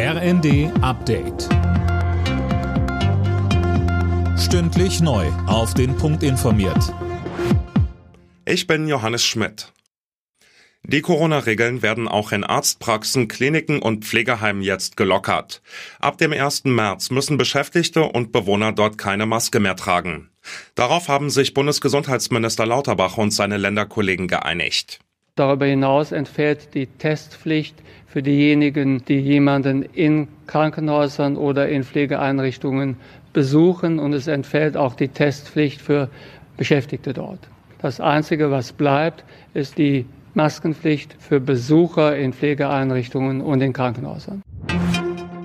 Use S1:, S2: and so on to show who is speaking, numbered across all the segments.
S1: RND Update. Stündlich neu. Auf den Punkt informiert.
S2: Ich bin Johannes Schmidt. Die Corona-Regeln werden auch in Arztpraxen, Kliniken und Pflegeheimen jetzt gelockert. Ab dem 1. März müssen Beschäftigte und Bewohner dort keine Maske mehr tragen. Darauf haben sich Bundesgesundheitsminister Lauterbach und seine Länderkollegen geeinigt.
S3: Darüber hinaus entfällt die Testpflicht für diejenigen, die jemanden in Krankenhäusern oder in Pflegeeinrichtungen besuchen und es entfällt auch die Testpflicht für Beschäftigte dort. Das Einzige, was bleibt, ist die Maskenpflicht für Besucher in Pflegeeinrichtungen und in Krankenhäusern.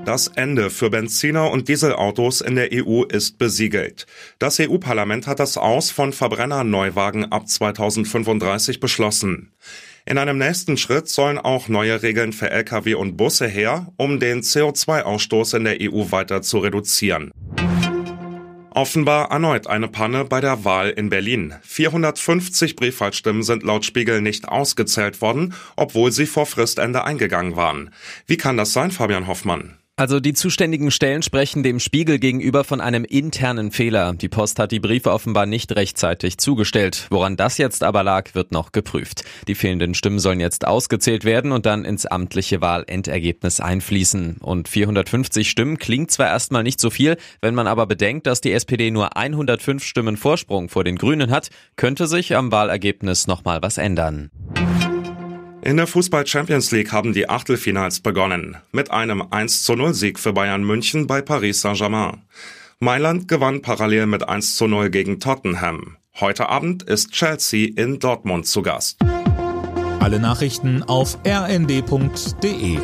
S2: Das Ende für Benziner und Dieselautos in der EU ist besiegelt. Das EU-Parlament hat das Aus von Verbrennerneuwagen ab 2035 beschlossen. In einem nächsten Schritt sollen auch neue Regeln für Lkw und Busse her, um den CO2-Ausstoß in der EU weiter zu reduzieren. Offenbar erneut eine Panne bei der Wahl in Berlin. 450 Briefwahlstimmen sind laut Spiegel nicht ausgezählt worden, obwohl sie vor Fristende eingegangen waren. Wie kann das sein, Fabian Hoffmann?
S4: Also die zuständigen Stellen sprechen dem Spiegel gegenüber von einem internen Fehler. Die Post hat die Briefe offenbar nicht rechtzeitig zugestellt. Woran das jetzt aber lag, wird noch geprüft. Die fehlenden Stimmen sollen jetzt ausgezählt werden und dann ins amtliche Wahlendergebnis einfließen. Und 450 Stimmen klingt zwar erstmal nicht so viel, wenn man aber bedenkt, dass die SPD nur 105 Stimmen Vorsprung vor den Grünen hat, könnte sich am Wahlergebnis nochmal was ändern.
S2: In der Fußball Champions League haben die Achtelfinals begonnen. Mit einem 1 zu 0 Sieg für Bayern München bei Paris Saint-Germain. Mailand gewann parallel mit 1 zu 0 gegen Tottenham. Heute Abend ist Chelsea in Dortmund zu Gast.
S1: Alle Nachrichten auf rnd.de